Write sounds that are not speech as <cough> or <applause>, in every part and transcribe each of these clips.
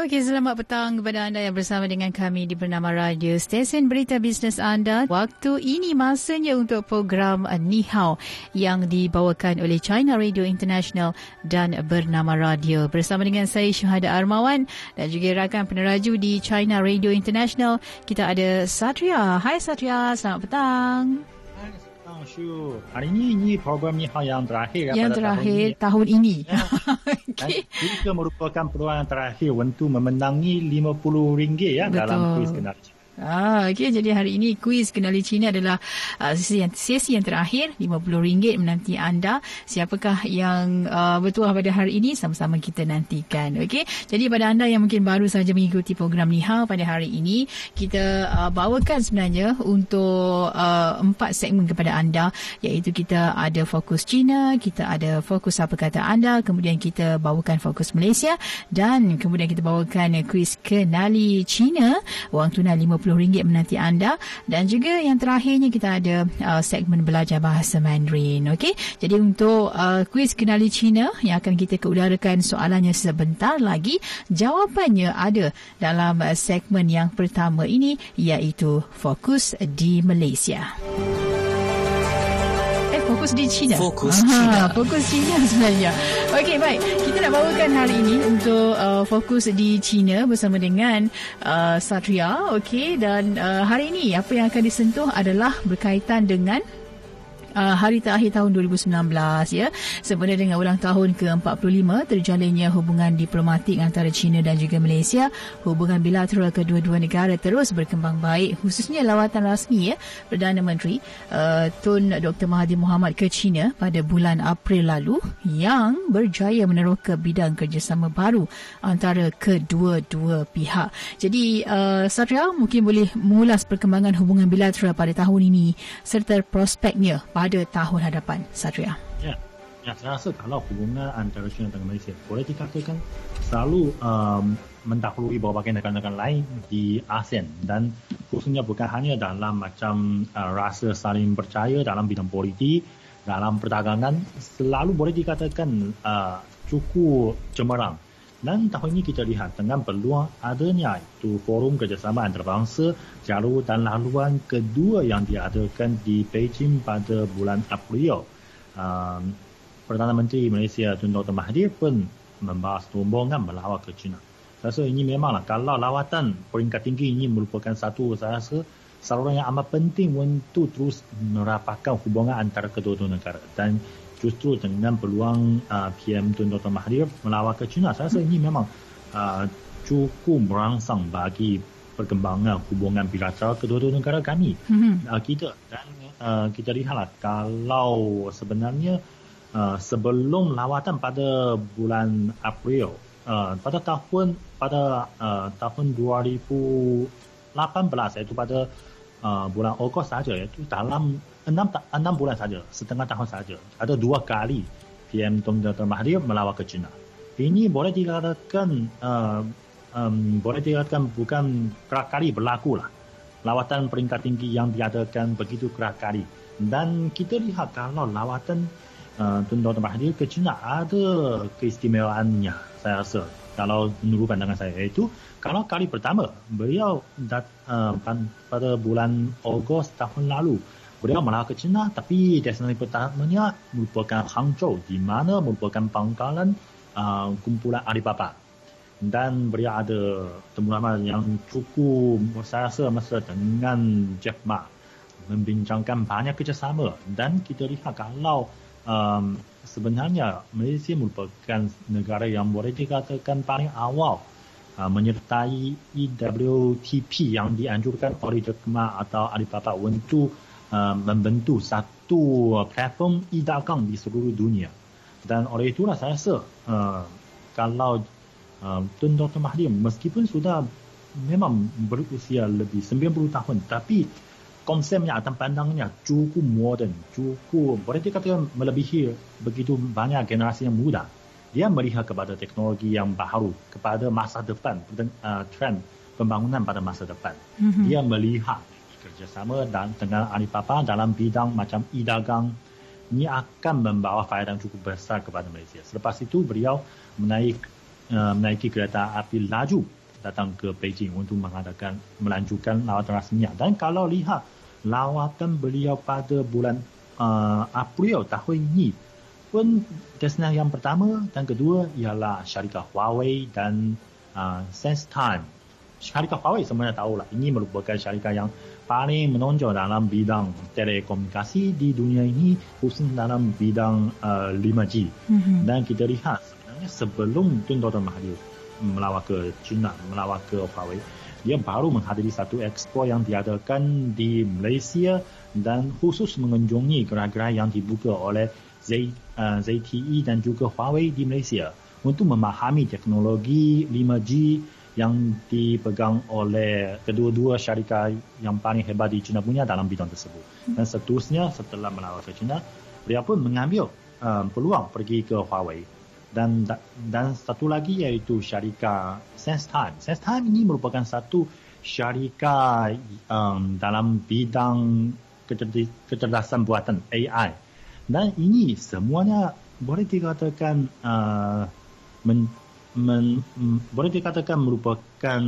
Okey, selamat petang kepada anda yang bersama dengan kami di Bernama Radio Stesen Berita Bisnes Anda. Waktu ini masanya untuk program Ni Hao yang dibawakan oleh China Radio International dan Bernama Radio. Bersama dengan saya Syuhada Armawan dan juga rakan peneraju di China Radio International, kita ada Satria. Hai Satria, selamat petang. Hari ini ini program ni yang terakhir yang terakhir tahun ini. Tahun ini. Ya. <laughs> okay. Juga merupakan peluang yang terakhir untuk memenangi RM50 ya Betul. dalam kuis kenal Ah, okay. Jadi hari ini kuis kenali Cina adalah uh, sesi, yang, sesi yang terakhir. RM50 menanti anda. Siapakah yang uh, bertuah pada hari ini? Sama-sama kita nantikan. Okay. Jadi pada anda yang mungkin baru saja mengikuti program Nihao pada hari ini, kita uh, bawakan sebenarnya untuk uh, empat segmen kepada anda. Iaitu kita ada fokus Cina, kita ada fokus apa kata anda, kemudian kita bawakan fokus Malaysia dan kemudian kita bawakan kuis kenali Cina. Wang tunai RM50 RM50 menanti anda. Dan juga yang terakhirnya kita ada uh, segmen belajar bahasa Mandarin okey? Jadi untuk uh, kuis kenali Cina yang akan kita keudarakan soalannya sebentar lagi jawapannya ada dalam uh, segmen yang pertama ini iaitu fokus di Malaysia fokus di China. Fokus Aha, China. Fokus China <laughs> sebenarnya. Okey, baik. Kita nak bawakan hari ini untuk uh, fokus di China bersama dengan uh, Satria. Okey, dan uh, hari ini apa yang akan disentuh adalah berkaitan dengan uh, hari terakhir tahun 2019 ya. Sempena dengan ulang tahun ke-45 terjalinnya hubungan diplomatik antara China dan juga Malaysia hubungan bilateral kedua-dua negara terus berkembang baik khususnya lawatan rasmi ya. Perdana Menteri uh, Tun Dr Mahathir Mohamad ke China pada bulan April lalu yang berjaya meneroka bidang kerjasama baru antara kedua-dua pihak. Jadi uh, Satria mungkin boleh mengulas perkembangan hubungan bilateral pada tahun ini serta prospeknya tahun hadapan, Satria? Ya, ya saya rasa kalau hubungan antara China dengan Malaysia boleh dikatakan selalu um, mendahului berbagai negara-negara lain di ASEAN dan khususnya bukan hanya dalam macam uh, rasa saling percaya dalam bidang politik, dalam perdagangan selalu boleh dikatakan uh, cukup cemerlang. Dan tahun ini kita lihat dengan peluang adanya itu forum kerjasama antarabangsa jalur dan laluan kedua yang diadakan di Beijing pada bulan April. Um, Perdana Menteri Malaysia Tun Dr. Mahathir pun membahas rombongan melawat ke China. Saya rasa ini memanglah kalau lawatan peringkat tinggi ini merupakan satu saya rasa saluran yang amat penting untuk terus merapatkan hubungan antara kedua-dua negara. Dan justru dengan peluang uh, PM Tun Dr. Mahathir melawat ke China, saya rasa ini memang uh, cukup merangsang bagi perkembangan hubungan bilateral kedua-dua negara kami. Mm-hmm. Uh, kita dan uh, kita lihatlah kalau sebenarnya uh, sebelum lawatan pada bulan April uh, pada tahun pada uh, tahun 2018 iaitu pada uh, bulan Ogos saja iaitu dalam enam, enam bulan saja, setengah tahun saja. Ada dua kali PM Dr. Mahathir melawat ke China. Ini boleh dikatakan uh, um, boleh dikatakan bukan kerap kali berlaku lah. Lawatan peringkat tinggi yang diadakan begitu kerap kali. Dan kita lihat kalau lawatan uh, Dr. Mahathir ke China ada keistimewaannya, saya rasa. Kalau menurut pandangan saya, iaitu kalau kali pertama beliau dat, uh, pada bulan Ogos tahun lalu beliau malah ke China tapi destinasi pertamanya merupakan Hangzhou di mana merupakan pangkalan uh, kumpulan Alibaba. Dan beliau ada temuan yang cukup saya rasa masa dengan Jack Ma membincangkan banyak kerjasama. Dan kita lihat kalau um, sebenarnya Malaysia merupakan negara yang boleh dikatakan paling awal uh, menyertai EWTP yang dianjurkan oleh Jack Ma atau Alibaba untuk Uh, membentuk satu platform e-dagang di seluruh dunia. Dan oleh itulah saya rasa uh, kalau uh, Tun Dr. Mahathir meskipun sudah memang berusia lebih 90 tahun tapi konsepnya atau pandangannya cukup moden, cukup boleh dikatakan melebihi begitu banyak generasi yang muda. Dia melihat kepada teknologi yang baru, kepada masa depan, uh, trend pembangunan pada masa depan. Mm-hmm. Dia melihat kerjasama dan dengan Alibaba dalam bidang macam e-dagang ini akan membawa faedah yang cukup besar kepada Malaysia. Selepas itu beliau menaik uh, menaiki kereta api laju datang ke Beijing untuk mengadakan melanjutkan lawatan rasminya. Dan kalau lihat lawatan beliau pada bulan uh, April tahun ini pun destinasi yang pertama dan kedua ialah syarikat Huawei dan uh, SenseTime. Syarikat Huawei sebenarnya tahulah ini merupakan syarikat yang paling menonjol dalam bidang telekomunikasi di dunia ini khusus dalam bidang uh, 5G. Mm-hmm. Dan kita lihat sebenarnya sebelum Tun Dr. Mahathir melawat ke China, melawat ke Huawei, dia baru menghadiri satu expo yang diadakan di Malaysia dan khusus mengunjungi gerai-gerai yang dibuka oleh Z, uh, ZTE dan juga Huawei di Malaysia untuk memahami teknologi 5G yang dipegang oleh kedua-dua syarikat yang paling hebat di China punya dalam bidang tersebut. Dan seterusnya setelah melawat ke China, beliau pun mengambil um, peluang pergi ke Huawei. Dan dan satu lagi iaitu syarikat SenseTime. SenseTime ini merupakan satu syarikat um, dalam bidang kecerdasan buatan AI. Dan ini semuanya boleh dikatakan uh, men, men, boleh dikatakan merupakan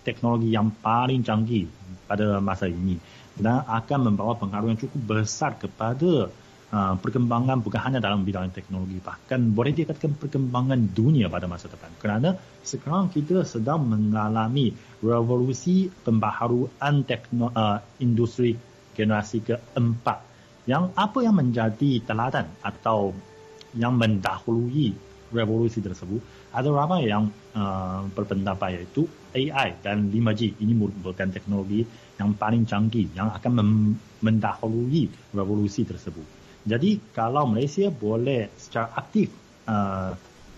teknologi yang paling canggih pada masa ini dan akan membawa pengaruh yang cukup besar kepada uh, perkembangan bukan hanya dalam bidang teknologi bahkan boleh dikatakan perkembangan dunia pada masa depan. Kerana sekarang kita sedang mengalami revolusi pembaharuan tekno, uh, industri generasi keempat yang apa yang menjadi teladan atau yang mendahului revolusi tersebut ada ramai yang uh, berpendapat iaitu AI dan 5G ini merupakan teknologi yang paling canggih yang akan mem- mendahului revolusi tersebut. Jadi kalau Malaysia boleh secara aktif uh,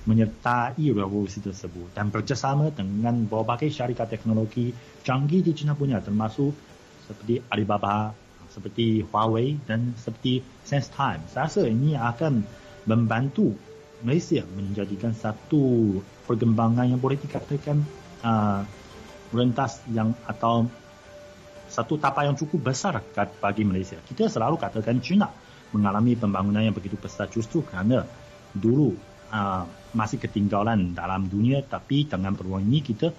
menyertai revolusi tersebut dan bekerjasama dengan berbagai syarikat teknologi canggih di China punya termasuk seperti Alibaba, seperti Huawei dan seperti SenseTime. Saya rasa ini akan membantu Malaysia menjadikan satu perkembangan yang boleh dikatakan uh, rentas yang atau satu tapak yang cukup besar bagi Malaysia. Kita selalu katakan China mengalami pembangunan yang begitu besar justru kerana dulu uh, masih ketinggalan dalam dunia tapi dengan peluang ini kita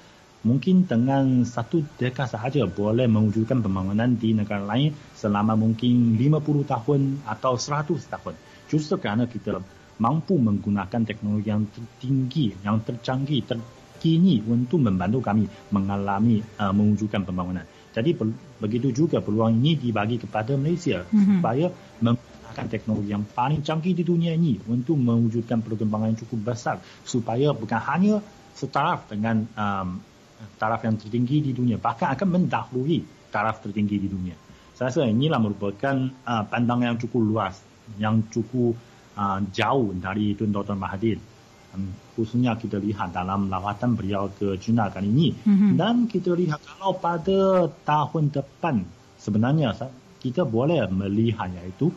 mungkin dengan satu dekad sahaja boleh mewujudkan pembangunan di negara lain selama mungkin 50 tahun atau 100 tahun. Justru kerana kita mampu menggunakan teknologi yang tertinggi, yang tercanggih, terkini untuk membantu kami mengalami uh, mewujudkan pembangunan. Jadi begitu juga peluang ini dibagi kepada Malaysia mm-hmm. supaya menggunakan teknologi yang paling canggih di dunia ini untuk mewujudkan perkembangan yang cukup besar supaya bukan hanya setaraf dengan um, taraf yang tertinggi di dunia, bahkan akan mendahului taraf tertinggi di dunia. Saya rasa inilah merupakan uh, pandangan yang cukup luas, yang cukup uh, jauh dari Tun Dr. Mahathir. Um, khususnya kita lihat dalam lawatan beliau ke China kali ini. Mm-hmm. Dan kita lihat kalau pada tahun depan sebenarnya kita boleh melihat iaitu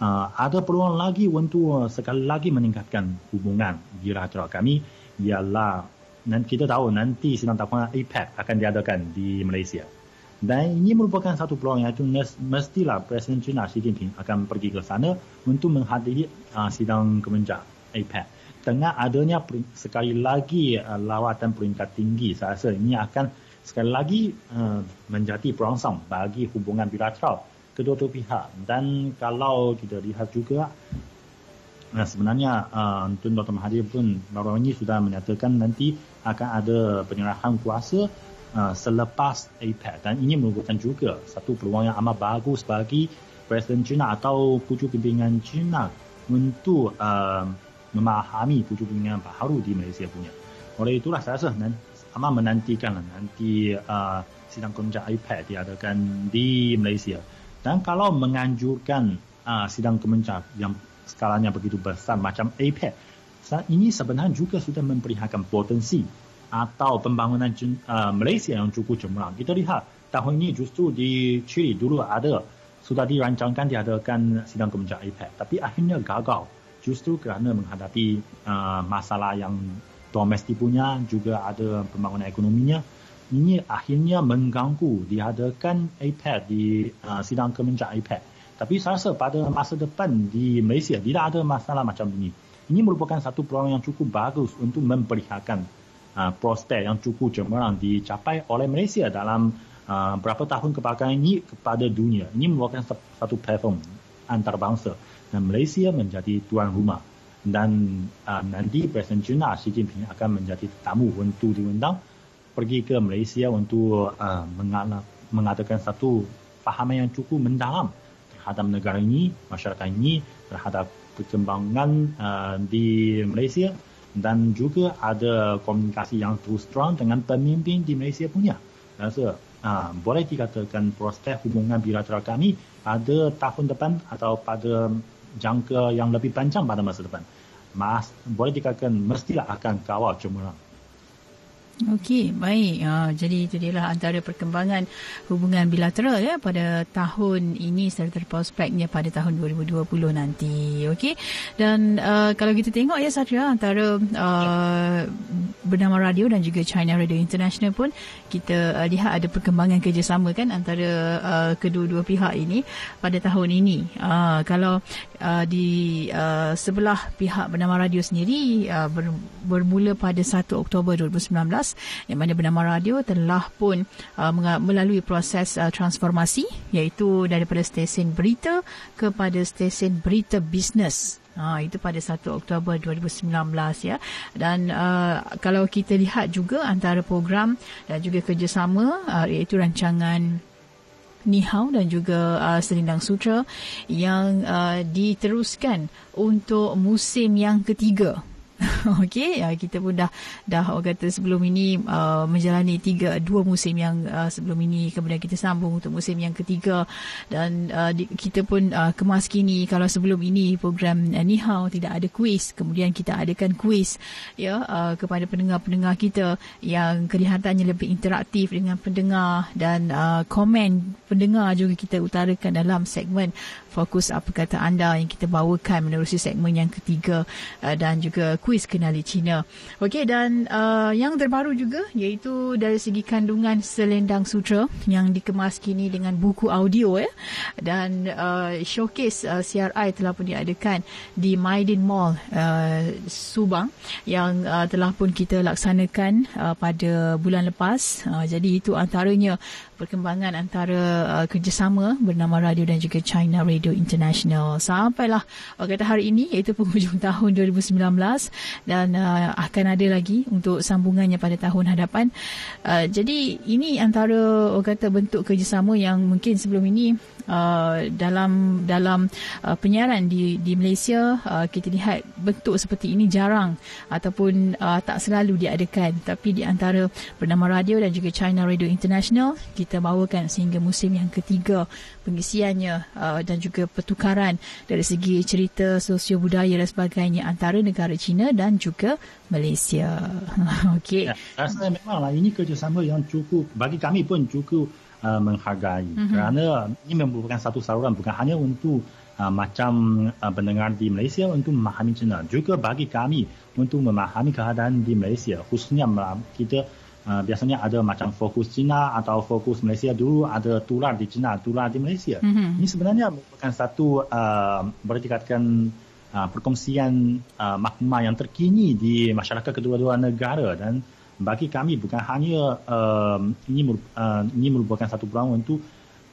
uh, ada peluang lagi untuk sekali lagi meningkatkan hubungan bilateral kami ialah dan kita tahu nanti sidang tahunan APEC akan diadakan di Malaysia. Dan ini merupakan satu peluang iaitu mestilah Presiden China Xi Jinping akan pergi ke sana untuk menghadiri uh, sidang kemenja APEC. Dengan adanya sekali lagi uh, lawatan peringkat tinggi, saya rasa ini akan sekali lagi uh, menjadi perangsang bagi hubungan bilateral kedua-dua pihak. Dan kalau kita lihat juga, uh, sebenarnya uh, Tun Dr. Mahathir pun baru ini sudah menyatakan nanti akan ada penyerahan kuasa uh, selepas APEC dan ini merupakan juga satu peluang yang amat bagus bagi Presiden China atau pucuk pimpinan China untuk uh, memahami pucuk pimpinan baru di Malaysia punya. Oleh itulah saya rasa amat menantikan nanti uh, sidang kemenja APEC diadakan di Malaysia. Dan kalau menganjurkan uh, sidang kemenja yang skalanya begitu besar macam APEC, ini sebenarnya juga sudah memperlihatkan potensi atau pembangunan uh, Malaysia yang cukup cemerlang. Kita lihat tahun ini justru di Chile dulu ada sudah dirancangkan diadakan sidang kemenja APEC tapi akhirnya gagal justru kerana menghadapi uh, masalah yang domestik punya juga ada pembangunan ekonominya ini akhirnya mengganggu diadakan iPad di uh, sidang kementerian iPad. Tapi saya rasa pada masa depan di Malaysia tidak ada masalah macam ini. Ini merupakan satu peluang yang cukup bagus untuk memperlihatkan uh, prospek yang cukup cemerlang dicapai oleh Malaysia dalam uh, berapa tahun kebelakangan ini kepada dunia. Ini merupakan satu platform antarabangsa dan Malaysia menjadi tuan rumah. Dan uh, nanti Presiden China Xi Jinping akan menjadi tamu untuk diundang pergi ke Malaysia untuk uh, mengadakan satu fahaman yang cukup mendalam terhadap negara ini, masyarakat ini, terhadap perkembangan uh, di Malaysia dan juga ada komunikasi yang terus terang dengan pemimpin di Malaysia punya. Rasa uh, boleh dikatakan prospek hubungan bilateral kami pada tahun depan atau pada jangka yang lebih panjang pada masa depan. Mas, boleh dikatakan mestilah akan kawal cemerlang. Okey, baik. Uh, jadi itu dia lah antara perkembangan hubungan bilateral ya pada tahun ini serta prospeknya pada tahun 2020 nanti. Okey. Dan uh, kalau kita tengok ya Satria antara uh, bernama radio dan juga China Radio International pun kita uh, lihat ada perkembangan kerjasama kan antara uh, kedua-dua pihak ini pada tahun ini. Uh, kalau uh, di uh, sebelah pihak bernama radio sendiri uh, ber, bermula pada 1 Oktober 2019 yang mana bernama radio telah pun uh, melalui proses uh, transformasi iaitu daripada stesen berita kepada stesen berita bisnes Ha, itu pada 1 Oktober 2019 ya. Dan uh, kalau kita lihat juga antara program dan juga kerjasama uh, iaitu rancangan Nihau dan juga uh, Selindang Sutra yang uh, diteruskan untuk musim yang ketiga <laughs> Okey, ya, kita pun dah dah orang kata sebelum ini uh, menjalani tiga dua musim yang uh, sebelum ini kemudian kita sambung untuk musim yang ketiga. Dan uh, di, kita pun uh, kemas kini kalau sebelum ini program uh, Nihau tidak ada kuis, kemudian kita adakan kuis ya uh, kepada pendengar-pendengar kita yang kelihatannya lebih interaktif dengan pendengar dan uh, komen pendengar juga kita utarakan dalam segmen fokus apa kata anda yang kita bawakan menerusi segmen yang ketiga uh, dan juga kuis kenali Cina. Okey dan uh, yang terbaru juga iaitu dari segi kandungan selendang sutra yang dikemas kini dengan buku audio ya dan uh, showcase uh, CRI telah pun diadakan di Maidin Mall uh, Subang yang uh, telah pun kita laksanakan uh, pada bulan lepas. Uh, jadi itu antaranya perkembangan antara uh, kerjasama bernama radio dan juga China Radio International. Sampailah uh, kata hari ini iaitu penghujung <laughs> tahun 2019 dan uh, akan ada lagi untuk sambungannya pada tahun hadapan. Uh, jadi ini antara uh, kata bentuk kerjasama yang mungkin sebelum ini uh, dalam dalam uh, penyiaran di di Malaysia uh, kita lihat bentuk seperti ini jarang ataupun uh, tak selalu diadakan tapi di antara bernama radio dan juga China Radio International kita bawakan sehingga musim yang ketiga pengisiannya uh, dan juga pertukaran dari segi cerita sosio budaya dan sebagainya antara negara China dan juga Malaysia. <laughs> Okey. Ya, rasa memanglah ini kerjasama yang cukup bagi kami pun cukup uh, menghargai mm-hmm. kerana ini merupakan satu saluran bukan hanya untuk uh, macam uh, pendengar di Malaysia untuk memahami China juga bagi kami untuk memahami keadaan di Malaysia khususnya kita Uh, biasanya ada macam fokus China atau fokus Malaysia dulu ada tular di China, tular di Malaysia. Mm-hmm. Ini sebenarnya merupakan satu uh, boleh dikatakan uh, perkongsian uh, maklumat yang terkini di masyarakat kedua-dua negara dan bagi kami bukan hanya uh, ini uh, ini merupakan satu peluang untuk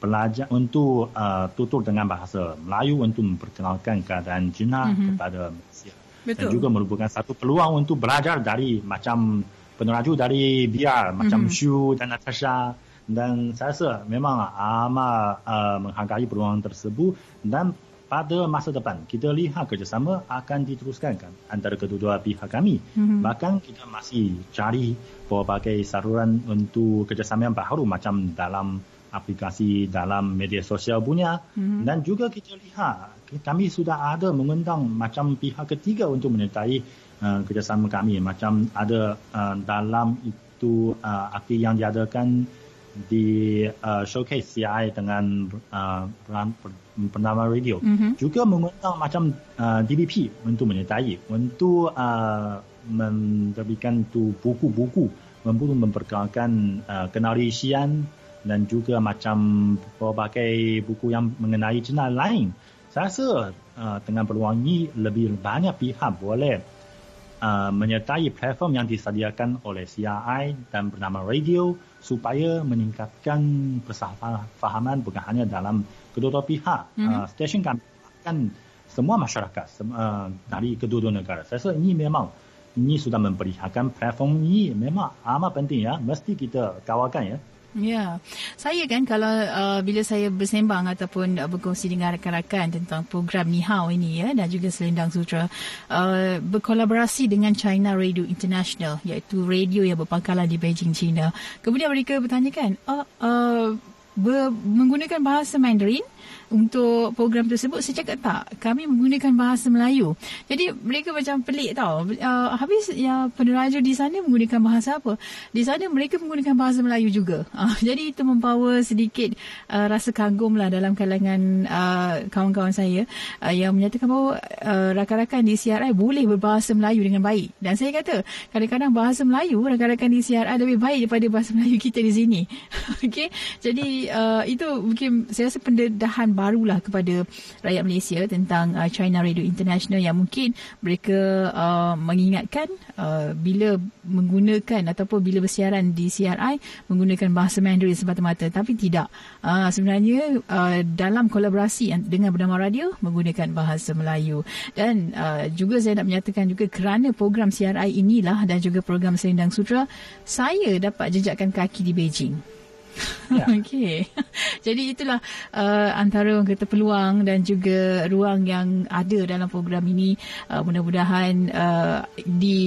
belajar untuk uh, tutur dengan bahasa Melayu untuk memperkenalkan keadaan China mm-hmm. kepada Malaysia. Betul. Dan juga merupakan satu peluang untuk belajar dari macam peneraju dari biar macam mm-hmm. Shu dan Natasha dan saya rasa memang amat uh, menghargai peluang tersebut dan pada masa depan kita lihat kerjasama akan diteruskan kan antara kedua-dua pihak kami mm-hmm. bahkan kita masih cari berbagai saluran untuk kerjasama yang baru macam dalam aplikasi dalam media sosial punya mm-hmm. dan juga kita lihat kami sudah ada mengundang macam pihak ketiga untuk menyertai uh, kerjasama kami macam ada uh, dalam itu uh, akti yang diadakan di uh, showcase CI dengan uh, bernama radio mm-hmm. juga mengundang macam uh, DBP untuk menyertai untuk uh, menerbitkan tu buku-buku memburu memperkenalkan uh, kenali Xi'an dan juga macam berbagai buku yang mengenai China lain. Saya rasa uh, dengan peluang ini lebih banyak pihak boleh uh, menyertai platform yang disediakan oleh CRI dan bernama radio supaya meningkatkan persahaman bukan hanya dalam kedua-dua pihak. Mm-hmm. Uh, stesen kami akan semua masyarakat uh, dari kedua-dua negara. Saya rasa ini memang ini sudah memperlihatkan platform ini memang amat penting ya. Mesti kita kawalkan ya. Ya, saya kan kalau uh, bila saya bersembang ataupun uh, berkongsi dengan rakan-rakan tentang program Nihao ini ya dan juga Selendang Sutra uh, berkolaborasi dengan China Radio International iaitu radio yang berpangkalan di Beijing, China. Kemudian mereka bertanya kan, uh, uh, ber, menggunakan bahasa Mandarin untuk program tersebut? Saya cakap tak. Kami menggunakan bahasa Melayu. Jadi mereka macam pelik tau. Uh, habis ya peneraja di sana menggunakan bahasa apa? Di sana mereka menggunakan bahasa Melayu juga. Uh, <laughs> jadi itu membawa sedikit uh, rasa kagum lah dalam kalangan uh, kawan-kawan saya uh, yang menyatakan bahawa uh, rakan-rakan di CRI boleh berbahasa Melayu dengan baik. Dan saya kata kadang-kadang bahasa Melayu rakan-rakan di CRI lebih baik daripada bahasa Melayu kita di sini. <laughs> Okay? jadi uh, itu mungkin saya rasa pendedahan barulah kepada rakyat Malaysia tentang uh, China Radio International yang mungkin mereka uh, mengingatkan uh, bila menggunakan ataupun bila bersiaran di CRI menggunakan bahasa Mandarin semata-mata. Tapi tidak. Uh, sebenarnya uh, dalam kolaborasi dengan bernama radio menggunakan bahasa Melayu. Dan uh, juga saya nak menyatakan juga kerana program CRI inilah dan juga program Selendang Sutra saya dapat jejakkan kaki di Beijing Ya. <laughs> Okey. <laughs> Jadi itulah uh, antara orang kata peluang dan juga ruang yang ada dalam program ini. Uh, mudah-mudahan uh, di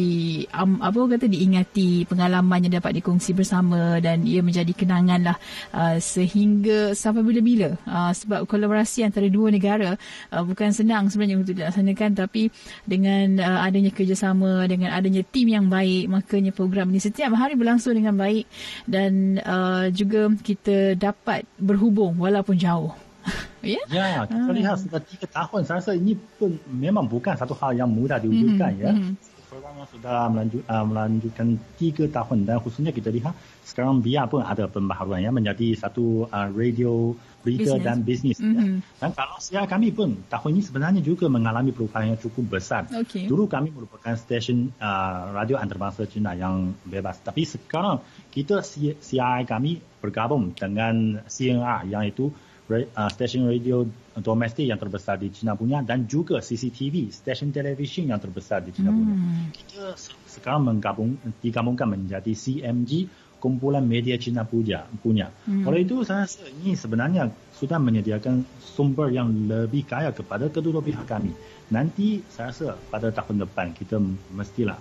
um, apa orang kata diingati pengalaman yang dapat dikongsi bersama dan ia menjadi kenangan lah uh, sehingga sampai bila-bila. Uh, sebab kolaborasi antara dua negara uh, bukan senang sebenarnya untuk dilaksanakan tapi dengan uh, adanya kerjasama dengan adanya tim yang baik makanya program ini setiap hari berlangsung dengan baik dan uh, juga kita dapat berhubung walaupun jauh. <laughs> ya? Ya, kita ha. lihat sudah tiga tahun. Saya rasa ini pun memang bukan satu hal yang mudah diwujudkan mm-hmm. ya. Mm-hmm. Program yang sudah melanjut, uh, melanjutkan tiga tahun dan khususnya kita lihat sekarang biar pun ada pembaharuan ya menjadi satu uh, radio berita business. dan bisnis. Mm-hmm. Ya. Dan kalau saya kami pun tahun ini sebenarnya juga mengalami perubahan yang cukup besar. Okay. Dulu kami merupakan stesen uh, radio antarabangsa Cina yang bebas. Tapi sekarang kita CI kami bergabung dengan CNR yang itu uh, stesen radio domestik yang terbesar di China punya dan juga CCTV stesen televisyen yang terbesar di China punya. Kita sekarang menggabung digabungkan menjadi CMG kumpulan media Cina punya. punya. Hmm. Oleh itu saya rasa ini sebenarnya sudah menyediakan sumber yang lebih kaya kepada kedua pihak kami. Nanti saya rasa pada tahun depan kita mestilah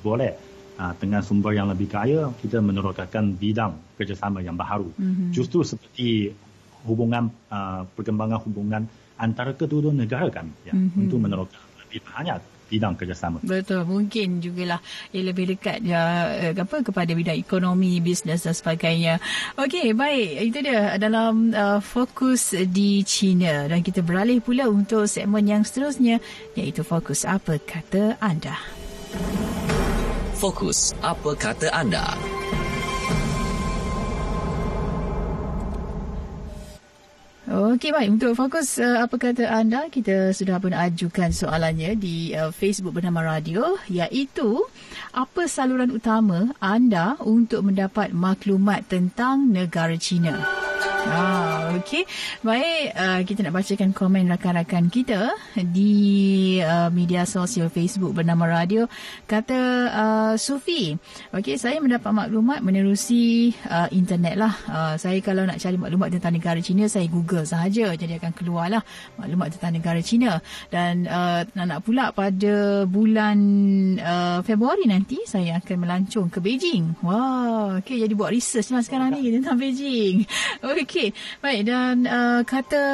boleh uh, dengan sumber yang lebih kaya kita meneruskan bidang kerjasama yang baru. Hmm. Justru seperti hubungan uh, perkembangan hubungan antara kedua-dua negara kami ya, hmm. untuk meneruskan lebih banyak bidang kerjasama. Betul, mungkin jugalah ia lebih dekat ya eh, apa kepada bidang ekonomi, bisnes dan sebagainya. Okey, baik. Itu dia dalam uh, fokus di China dan kita beralih pula untuk segmen yang seterusnya iaitu fokus apa kata anda. Fokus apa kata anda? Okey baik untuk fokus uh, apa kata anda kita sudah pun ajukan soalannya di uh, Facebook bernama radio iaitu apa saluran utama anda untuk mendapat maklumat tentang negara China? Ah, okey. Baik, uh, kita nak bacakan komen rakan-rakan kita di uh, media sosial Facebook bernama Radio. Kata uh, Sufi, okey, saya mendapat maklumat menerusi uh, internet lah. Uh, saya kalau nak cari maklumat tentang negara China, saya Google sahaja. Jadi akan keluarlah maklumat tentang negara China. Dan uh, nak pula pada bulan uh, Februari nanti, saya akan melancong ke Beijing. Wah, okey, jadi buat research lah sekarang ni tentang Beijing. <laughs> Okey. Okey, baik dan uh, kata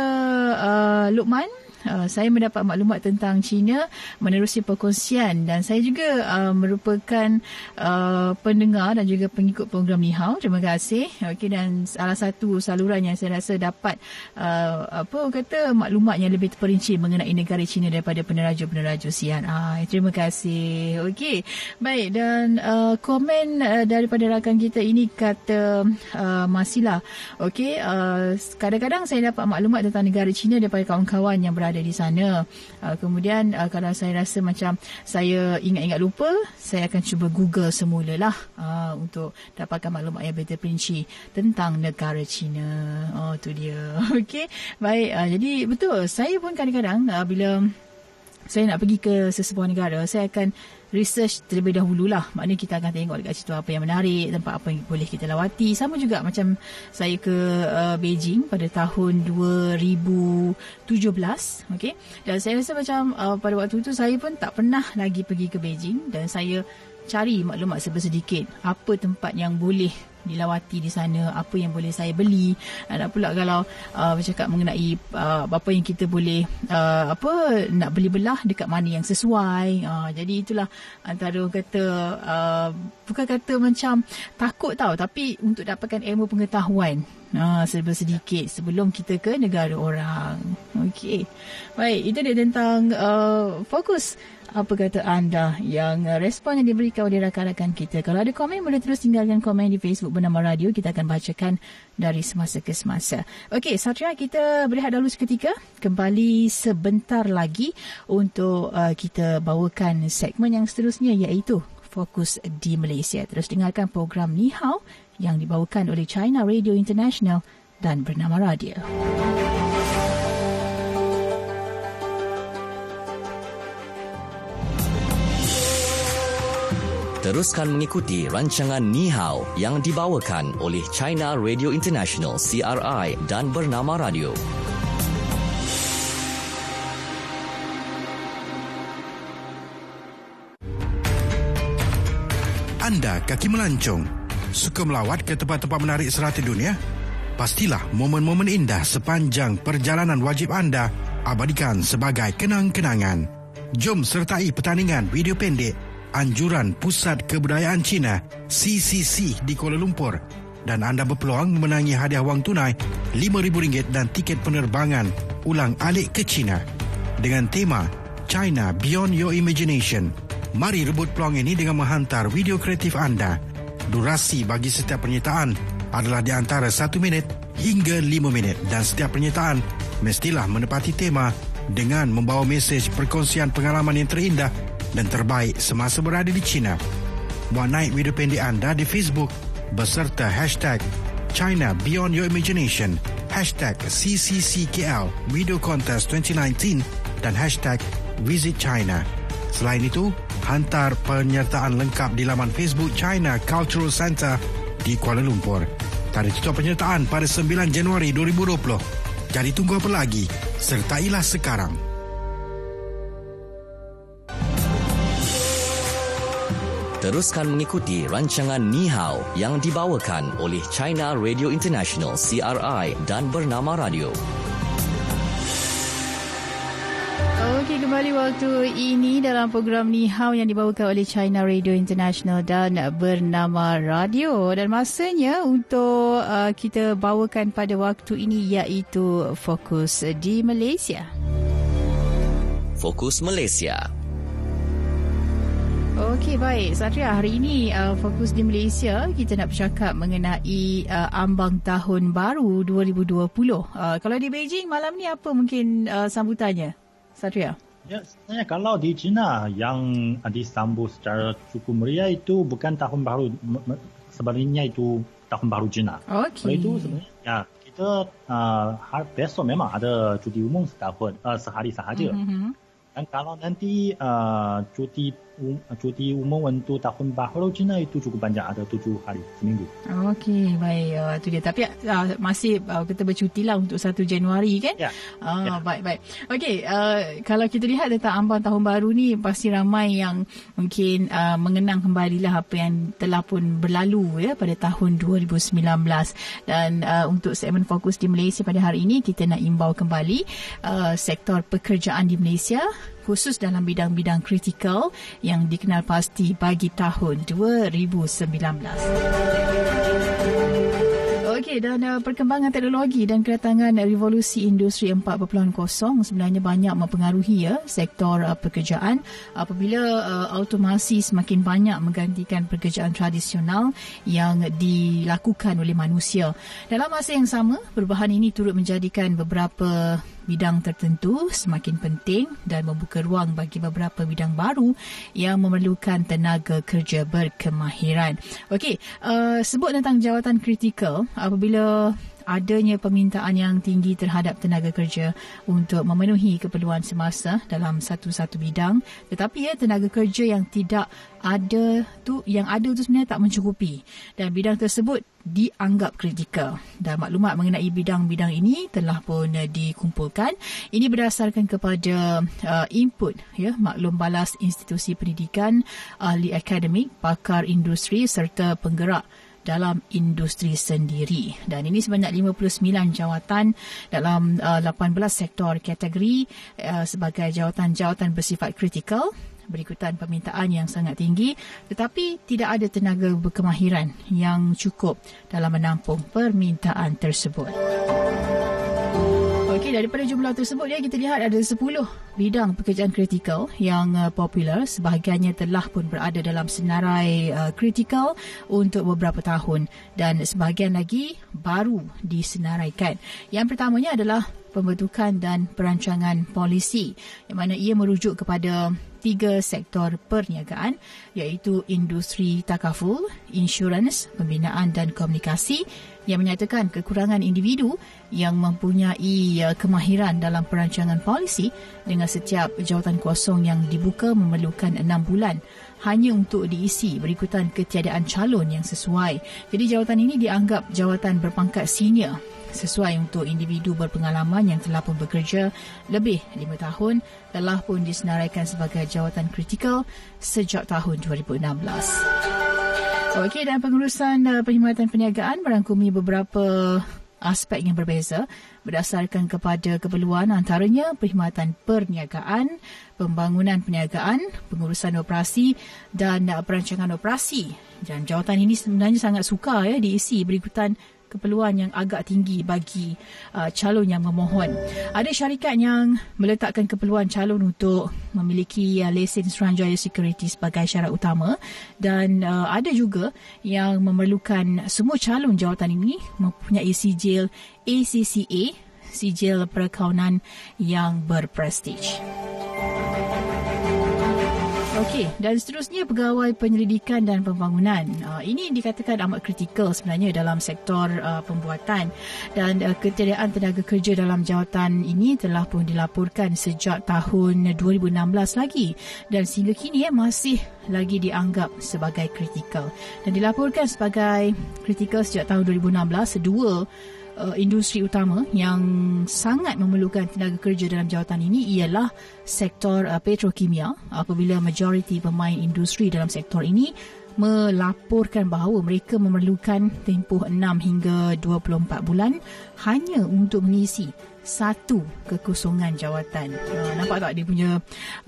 uh, Lukman uh, saya mendapat maklumat tentang China menerusi perkongsian dan saya juga uh, merupakan uh, pendengar dan juga pengikut program Ni Hao. Terima kasih. Okey dan salah satu saluran yang saya rasa dapat uh, apa kata maklumat yang lebih terperinci mengenai negara China daripada peneraju-peneraju CNI. Terima kasih. Okey. Baik dan uh, komen uh, daripada rakan kita ini kata uh, Masila. Okey, uh, kadang-kadang saya dapat maklumat tentang negara China daripada kawan-kawan yang berada di sana. Uh, kemudian uh, kalau saya rasa macam saya ingat-ingat lupa, saya akan cuba Google semula lah uh, untuk dapatkan maklumat yang betul perinci tentang negara China. Oh, tu dia. <laughs> Okey, baik. Uh, jadi betul, saya pun kadang-kadang uh, bila saya nak pergi ke sesebuah negara, saya akan research terlebih dahulu lah. Maknanya kita akan tengok dekat situ apa yang menarik, tempat apa yang boleh kita lawati. Sama juga macam saya ke uh, Beijing pada tahun 2017. Okay? Dan saya rasa macam uh, pada waktu itu saya pun tak pernah lagi pergi ke Beijing dan saya cari maklumat sedikit apa tempat yang boleh dilawati di sana apa yang boleh saya beli. Dan pula kalau uh, bercakap mengenai uh, apa yang kita boleh uh, apa nak beli belah dekat mana yang sesuai. Uh, jadi itulah antara kata uh, bukan kata macam takut tau tapi untuk dapatkan ilmu pengetahuan. Uh, sedikit sebelum kita ke negara orang. Okey. Baik itu dia tentang uh, fokus apa kata anda yang uh, respon yang diberikan oleh rakan-rakan kita. Kalau ada komen, boleh terus tinggalkan komen di Facebook bernama Radio. Kita akan bacakan dari semasa ke semasa. Okey, Satria, kita berehat dahulu seketika. Kembali sebentar lagi untuk uh, kita bawakan segmen yang seterusnya iaitu Fokus di Malaysia. Terus dengarkan program Ni Hao yang dibawakan oleh China Radio International dan bernama Radio. Teruskan mengikuti rancangan Ni Hao yang dibawakan oleh China Radio International CRI dan Bernama Radio. Anda kaki melancong, suka melawat ke tempat-tempat menarik serata dunia? Pastilah momen-momen indah sepanjang perjalanan wajib anda abadikan sebagai kenang-kenangan. Jom sertai pertandingan video pendek anjuran Pusat Kebudayaan Cina CCC di Kuala Lumpur dan anda berpeluang memenangi hadiah wang tunai RM5,000 dan tiket penerbangan ulang alik ke China dengan tema China Beyond Your Imagination. Mari rebut peluang ini dengan menghantar video kreatif anda. Durasi bagi setiap penyertaan adalah di antara 1 minit hingga 5 minit dan setiap penyertaan mestilah menepati tema dengan membawa mesej perkongsian pengalaman yang terindah dan terbaik semasa berada di China. Buat naik video pendek anda di Facebook beserta hashtag China Beyond Your Imagination, hashtag CCCKL Video Contest 2019 dan hashtag Visit China. Selain itu, hantar penyertaan lengkap di laman Facebook China Cultural Center di Kuala Lumpur. Tarikh tutup penyertaan pada 9 Januari 2020. Jadi tunggu apa lagi? Sertailah sekarang. Teruskan mengikuti rancangan Ni Hao yang dibawakan oleh China Radio International CRI dan Bernama Radio. Okey, kembali waktu ini dalam program Ni Hao yang dibawakan oleh China Radio International dan Bernama Radio. Dan masanya untuk uh, kita bawakan pada waktu ini iaitu Fokus di Malaysia. Fokus Malaysia. Okey baik Satria hari ini uh, fokus di Malaysia kita nak bercakap mengenai uh, ambang tahun baru 2020. Uh, kalau di Beijing malam ni apa mungkin uh, sambutannya Satria? Ya, sebenarnya kalau di China yang disambut secara cukup meriah itu bukan tahun baru sebenarnya itu tahun baru China. Okey. itu sebenarnya ya kita uh, besok memang ada cuti umum setahun uh, sehari sahaja. Mm-hmm. Dan kalau nanti uh, cuti um, cuti umum untuk tahun baru Cina itu cukup panjang ada tujuh hari seminggu. Okey, baik. Uh, itu dia. Tapi uh, masih uh, kita bercuti lah untuk 1 Januari kan? Ya. Uh, ya. Baik, baik. Okey, uh, kalau kita lihat tentang ambang tahun baru ni pasti ramai yang mungkin uh, mengenang kembali lah apa yang telah pun berlalu ya pada tahun 2019. Dan uh, untuk segmen fokus di Malaysia pada hari ini kita nak imbau kembali uh, sektor pekerjaan di Malaysia khusus dalam bidang-bidang kritikal yang dikenal pasti bagi tahun 2019. Okey dan uh, perkembangan teknologi dan kedatangan revolusi industri 4.0 sebenarnya banyak mempengaruhi ya sektor uh, pekerjaan apabila uh, automasi semakin banyak menggantikan pekerjaan tradisional yang dilakukan oleh manusia. Dalam masa yang sama, perubahan ini turut menjadikan beberapa bidang tertentu semakin penting dan membuka ruang bagi beberapa bidang baru yang memerlukan tenaga kerja berkemahiran. Okey, uh, sebut tentang jawatan kritikal apabila adanya permintaan yang tinggi terhadap tenaga kerja untuk memenuhi keperluan semasa dalam satu-satu bidang. Tetapi ya tenaga kerja yang tidak ada tu yang ada tu sebenarnya tak mencukupi. Dan bidang tersebut dianggap kritikal. Dan maklumat mengenai bidang-bidang ini telah pun dikumpulkan. Ini berdasarkan kepada uh, input ya maklum balas institusi pendidikan ahli akademik pakar industri serta penggerak dalam industri sendiri dan ini sebanyak 59 jawatan dalam uh, 18 sektor kategori uh, sebagai jawatan-jawatan bersifat kritikal berikutan permintaan yang sangat tinggi tetapi tidak ada tenaga berkemahiran yang cukup dalam menampung permintaan tersebut. Okey, daripada jumlah tersebut ya kita lihat ada 10 bidang pekerjaan kritikal yang uh, popular. Sebahagiannya telah pun berada dalam senarai uh, kritikal untuk beberapa tahun dan sebahagian lagi baru disenaraikan. Yang pertamanya adalah pembentukan dan perancangan polisi yang mana ia merujuk kepada tiga sektor perniagaan iaitu industri takaful, insurans, pembinaan dan komunikasi yang menyatakan kekurangan individu yang mempunyai uh, kemahiran dalam perancangan polisi dengan setiap jawatan kosong yang dibuka memerlukan enam bulan hanya untuk diisi berikutan ketiadaan calon yang sesuai. Jadi jawatan ini dianggap jawatan berpangkat senior sesuai untuk individu berpengalaman yang telah pun bekerja lebih lima tahun telah pun disenaraikan sebagai jawatan kritikal sejak tahun 2016. Okey dan pengurusan uh, perkhidmatan perniagaan merangkumi beberapa aspek yang berbeza berdasarkan kepada keperluan antaranya perkhidmatan perniagaan, pembangunan perniagaan, pengurusan operasi dan uh, perancangan operasi. Dan jawatan ini sebenarnya sangat suka ya diisi berikutan keperluan yang agak tinggi bagi uh, calon yang memohon. Ada syarikat yang meletakkan keperluan calon untuk memiliki uh, lesen Suruhanjaya Security sebagai syarat utama dan uh, ada juga yang memerlukan semua calon jawatan ini mempunyai sijil ACCA, sijil perakaunan yang berprestij. Okey, dan seterusnya pegawai penyelidikan dan pembangunan. Uh, ini dikatakan amat kritikal sebenarnya dalam sektor uh, pembuatan. Dan uh, ketiadaan tenaga kerja dalam jawatan ini telah pun dilaporkan sejak tahun 2016 lagi. Dan sehingga kini eh, masih lagi dianggap sebagai kritikal. Dan dilaporkan sebagai kritikal sejak tahun 2016 dua uh, industri utama yang sangat memerlukan tenaga kerja dalam jawatan ini ialah sektor uh, petrokimia apabila majoriti pemain industri dalam sektor ini melaporkan bahawa mereka memerlukan tempoh 6 hingga 24 bulan hanya untuk mengisi satu kekosongan jawatan. Uh, nampak tak dia punya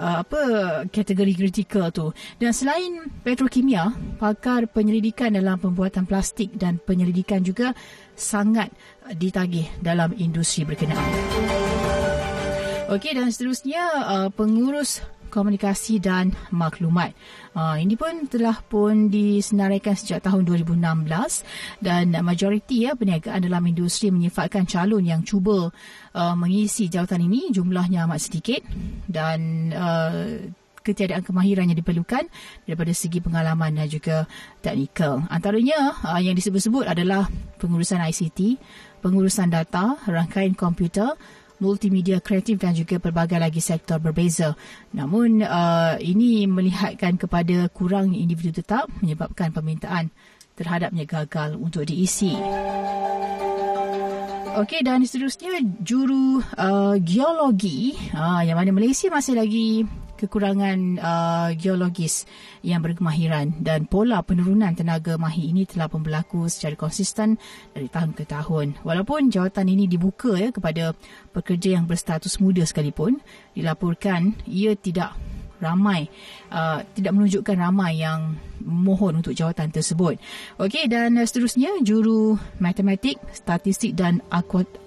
uh, apa kategori kritikal tu. Dan selain petrokimia, pakar penyelidikan dalam pembuatan plastik dan penyelidikan juga sangat ditagih dalam industri berkenaan. Okey dan seterusnya uh, pengurus komunikasi dan maklumat. Uh, ini pun telah pun disenaraikan sejak tahun 2016 dan majoriti ya perniagaan dalam industri menyifatkan calon yang cuba uh, mengisi jawatan ini jumlahnya amat sedikit dan uh, ketiadaan kemahiran yang diperlukan daripada segi pengalaman dan juga teknikal. Antaranya uh, yang disebut-sebut adalah pengurusan ICT, pengurusan data, rangkaian komputer, multimedia kreatif dan juga pelbagai lagi sektor berbeza. Namun uh, ini melihatkan kepada kurang individu tetap menyebabkan permintaan terhadapnya gagal untuk diisi. Okey dan seterusnya juru uh, geologi uh, yang mana Malaysia masih lagi kekurangan uh, geologis yang berkemahiran dan pola penurunan tenaga mahir ini telah pun berlaku secara konsisten dari tahun ke tahun. Walaupun jawatan ini dibuka ya kepada pekerja yang berstatus muda sekalipun, dilaporkan ia tidak ramai uh, tidak menunjukkan ramai yang mohon untuk jawatan tersebut. Okey dan seterusnya juru matematik, statistik dan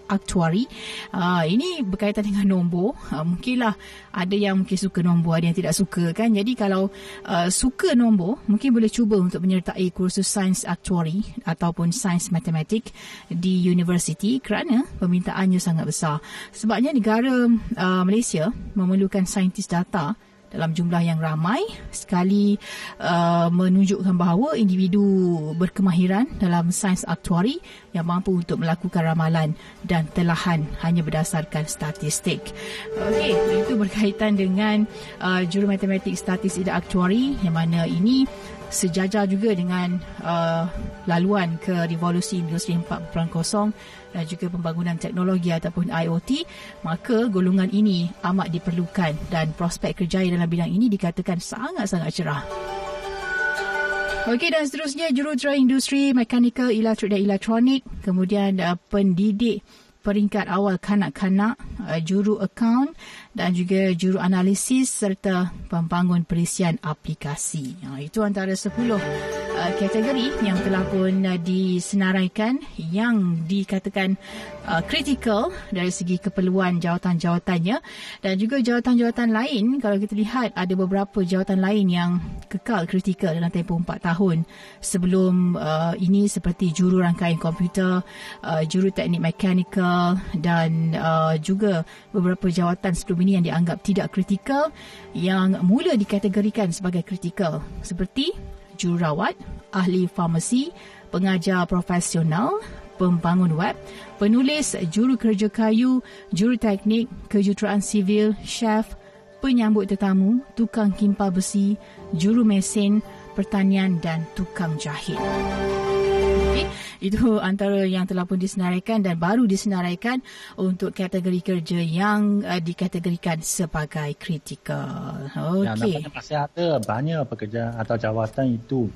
aktuari. Uh, ini berkaitan dengan nombor. Uh, mungkinlah ada yang mungkin suka nombor, ada yang tidak suka kan. Jadi kalau uh, suka nombor, mungkin boleh cuba untuk menyertai kursus sains aktuari ataupun sains matematik di universiti kerana permintaannya sangat besar. Sebabnya negara uh, Malaysia memerlukan saintis data dalam jumlah yang ramai sekali uh, menunjukkan bahawa individu berkemahiran dalam sains aktuari yang mampu untuk melakukan ramalan dan telahan hanya berdasarkan statistik. Okey, itu berkaitan dengan uh, juru matematik statistik dan aktuari yang mana ini sejajar juga dengan uh, laluan ke revolusi industri 4.0 dan juga pembangunan teknologi ataupun IoT, maka golongan ini amat diperlukan dan prospek kerjaya dalam bidang ini dikatakan sangat-sangat cerah. Okey dan seterusnya juruterang industri mekanikal, elektrik dan elektronik, kemudian uh, pendidik peringkat awal kanak-kanak, uh, juru akaun dan juga juru analisis serta pembangun perisian aplikasi. Uh, itu antara 10 uh, kategori yang telah pun uh, disenaraikan yang dikatakan uh, critical dari segi keperluan jawatan-jawatannya. Dan juga jawatan-jawatan lain kalau kita lihat ada beberapa jawatan lain yang kekal kritikal dalam tempoh 4 tahun. Sebelum uh, ini seperti juru rangkaian komputer, uh, juru teknik mekanikal dan uh, juga beberapa jawatan sebelum ini yang dianggap tidak kritikal yang mula dikategorikan sebagai kritikal seperti jururawat, ahli farmasi, pengajar profesional, pembangun web, penulis, juru kerja kayu, juru teknik, kejuruteraan sivil, chef, penyambut tetamu, tukang kimpal besi, juru mesin, pertanian dan tukang jahit. Itu antara yang telah pun disenaraikan dan baru disenaraikan untuk kategori kerja yang uh, dikategorikan sebagai kritikal. Okey. Yang masih ada banyak pekerja atau jawatan itu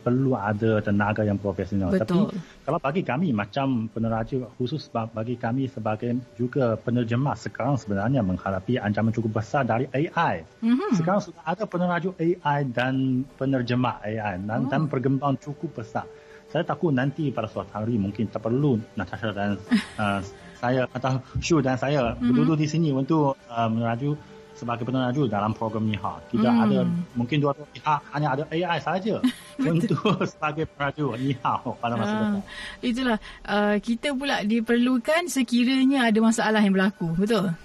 perlu ada tenaga yang profesional. Betul. Tapi kalau bagi kami macam peneraja khusus bagi kami sebagai juga penerjemah sekarang sebenarnya menghadapi ancaman cukup besar dari AI. Mm-hmm. Sekarang sudah ada peneraja AI dan penerjemah AI dan, oh. dan perkembangan cukup besar saya takut nanti pada suatu hari mungkin tak perlu Natasha dan <laughs> uh, saya atau Shu dan saya mm-hmm. berduduk di sini untuk uh, meneraju sebagai peneraju dalam program ni ha. Tidak mm. ada mungkin dua pihak hanya ada AI saja <laughs> untuk <laughs> sebagai peneraju ni ha pada masa uh, depan. Itulah uh, kita pula diperlukan sekiranya ada masalah yang berlaku. Betul?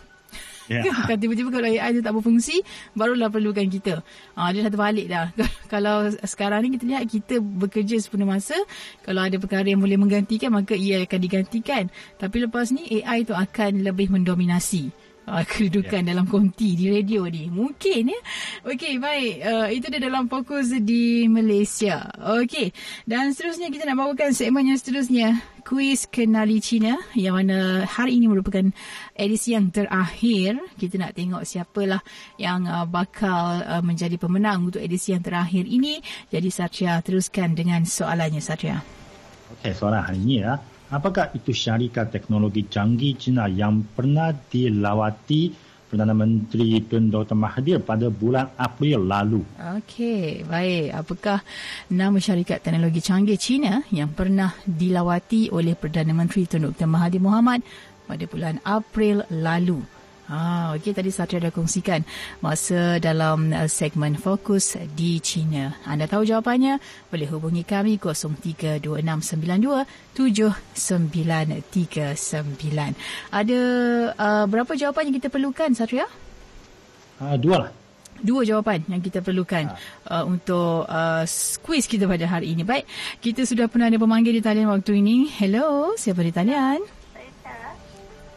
Yeah. Kan tiba-tiba kalau AI tu tak berfungsi, barulah perlukan kita. Ha, dia satu balik dah. <laughs> kalau sekarang ni kita lihat kita bekerja sepenuh masa, kalau ada perkara yang boleh menggantikan, maka ia akan digantikan. Tapi lepas ni AI tu akan lebih mendominasi uh, kedudukan yeah. dalam konti di radio ni. Mungkin ya. Okey, baik. Uh, itu dia dalam fokus di Malaysia. Okey. Dan seterusnya kita nak bawakan segmen yang seterusnya. Kuis Kenali Cina yang mana hari ini merupakan edisi yang terakhir. Kita nak tengok siapalah yang uh, bakal uh, menjadi pemenang untuk edisi yang terakhir ini. Jadi Satria teruskan dengan soalannya Satria. Okey, soalan hari ini ya. Apakah itu syarikat teknologi canggih China yang pernah dilawati Perdana Menteri Tun Dr. Mahathir pada bulan April lalu? Okey, baik. Apakah nama syarikat teknologi canggih China yang pernah dilawati oleh Perdana Menteri Tun Dr. Mahathir Mohamad pada bulan April lalu? Ah, okey tadi Satria dah kongsikan masa dalam uh, segmen fokus di China. Anda tahu jawapannya? Boleh hubungi kami 0326927939. Ada uh, berapa jawapan yang kita perlukan Satria? Uh, dua lah. Dua jawapan yang kita perlukan uh, untuk uh, quiz kita pada hari ini. Baik, kita sudah pernah ada pemanggil di talian waktu ini. Hello, siapa di talian? Saya Syah.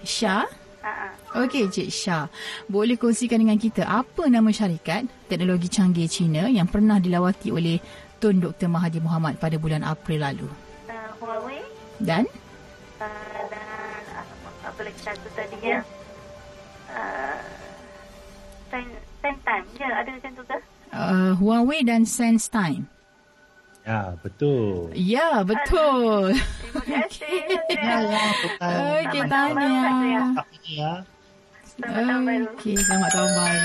Syah? Uh-uh. Okey, Cik Syah. Boleh kongsikan dengan kita apa nama syarikat teknologi canggih China yang pernah dilawati oleh Tun Dr. Mahathir Mohamad pada bulan April lalu? Uh, Huawei. Dan? Uh, dan apa, apa lagi satu tadi ya? Uh, Sen, Time. Ya, ada macam tu ke? Uh, Huawei dan Sense Time. Ya, betul. Ya, betul. Terima kasih. <laughs> Okey, Selamat tahun baru, tanya. Selamat tahun baru. Okey, selamat tahun baru.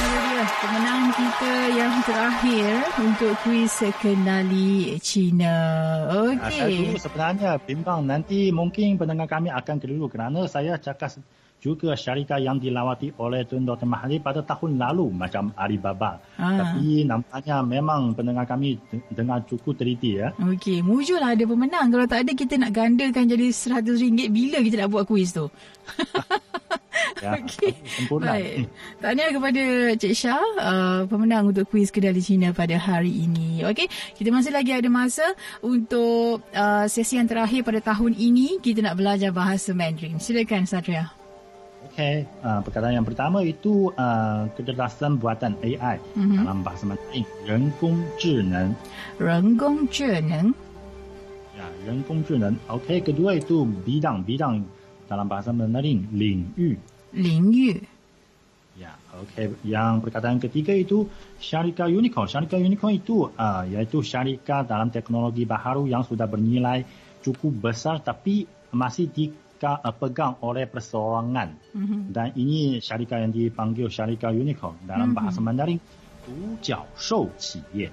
Ini dia pemenang kita yang terakhir untuk kuis kenali Cina. Ah, Saya Okey. dulu sebenarnya bimbang nanti mungkin pendengar kami akan keliru kerana saya cakap juga syarikat yang dilawati oleh Tun Dr. Mahathir pada tahun lalu macam Alibaba. Ah. Tapi nampaknya memang pendengar kami de- dengar cukup teliti ya. Okey, mujurlah ada pemenang. Kalau tak ada, kita nak gandakan jadi RM100. Bila kita nak buat kuis tu? <laughs> ya <laughs> Okey. Sempurna. Baik. Tahniah kepada Cik Syah, uh, pemenang untuk kuis kedali Cina pada hari ini. Okey, kita masih lagi ada masa untuk uh, sesi yang terakhir pada tahun ini. Kita nak belajar bahasa Mandarin. Silakan, Satria Okey, uh, perkataan yang pertama itu uh, kecerdasan buatan AI Mhm. dalam bahasa Mandarin, 人工智能。人工智能 Ya, 人工智能。Okey, kedua itu bidang, bidang dalam bahasa Mandarin, 领域。领域 Ya, okey. Yang perkataan ketiga itu syarikat unicorn. Syarikat unicorn itu uh, iaitu syarikat dalam teknologi baharu yang sudah bernilai cukup besar tapi masih dipegang oleh perseorangan. Mhm. Dan ini syarikat yang dipanggil syarikat unicorn. Dalam Mhm. bahasa Mandarin, 独角兽企业。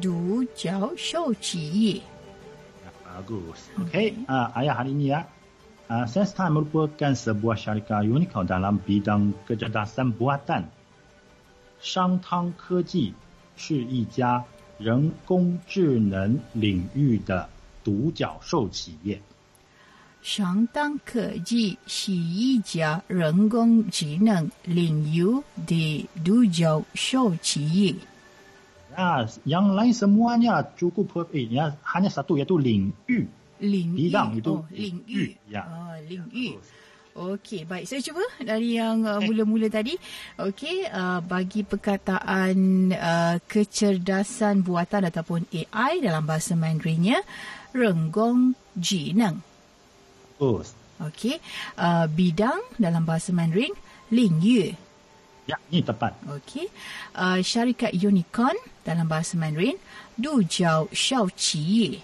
独角兽企业 Ya, bagus. Okey, uh, ayah hari ini ya. Uh, SenseTime merupakan sebuah syarikat unicorn dalam bidang kecerdasan buatan. Shangtang Keji 是一家人工智能领域的独角兽企业。相当科技是一家人工智能领域的独角兽企业。 Nah, yang lain semuanya cukup perfect. Ya, hanya satu iaitu 领域。领域 Bidang itu 哦，领域 域，ya. oh, 领域。Okey, baik. Saya cuba dari yang uh, mula-mula tadi. Okey, uh, bagi perkataan uh, kecerdasan buatan ataupun AI dalam bahasa Mandarinnya, 人工智能。 Bagus. Okey. Uh, bidang dalam bahasa Mandarin, Ling Yu. Ya, ini tepat. Okey. Uh, syarikat Unicorn dalam bahasa Mandarin, Du Jiao Xiao Qi.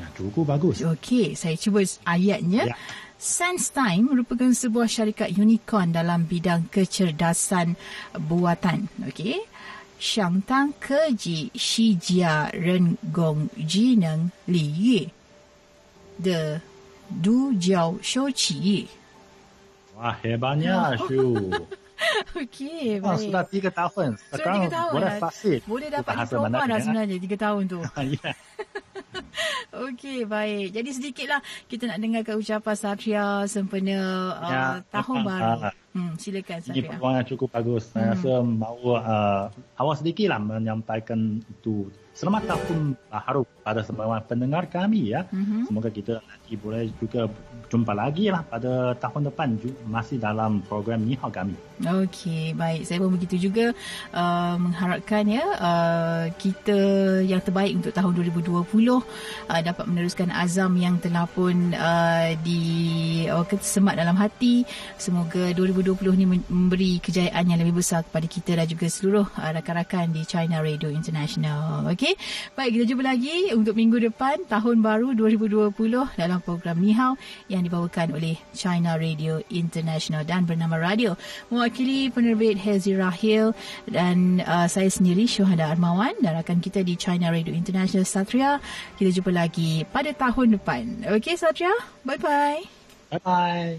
Ya, cukup bagus. Okey, saya cuba ayatnya. Ya. SenseTime merupakan sebuah syarikat unicorn dalam bidang kecerdasan buatan. Okey. Xiangtang keji shijia ren gong jineng li yue. The Du Jiao Wah hebatnya, Ju. <laughs> Okey, ah, baik. Sudah tiga tahun. Sekarang sudah tiga tahun. Boleh, lah. boleh dapat diploma dah sebenarnya tiga tahun tu. <laughs> Ya. <laughs> Okey, baik. Jadi sedikitlah kita nak dengarkan ucapan Satria sempena uh, ya, uh, tahun ya, baru. Uh, hmm, silakan Satria. Ini peluang yang cukup bagus. Hmm. Saya rasa mahu uh, awal sedikitlah menyampaikan itu. Selamat tahun baru pada semua pendengar kami ya. Mm-hmm. Semoga kita nanti boleh juga jumpa lagi lah pada tahun depan masih dalam program Ni Hao kami. Okey, baik. Saya pun begitu juga uh, mengharapkan ya uh, kita yang terbaik untuk tahun 2020 uh, dapat meneruskan azam yang telah pun uh, di uh, semat dalam hati. Semoga 2020 ni memberi kejayaan yang lebih besar kepada kita dan juga seluruh uh, rakan-rakan di China Radio International. Okey. Baik, kita jumpa lagi untuk minggu depan tahun baru 2020 dalam program Ni Hao yang dibawakan oleh China Radio International dan bernama Radio. Mewakili penerbit Hezi Rahil dan uh, saya sendiri Syuhada Armawan dan rakan kita di China Radio International Satria. Kita jumpa lagi pada tahun depan. Okey Satria, bye-bye. Bye bye.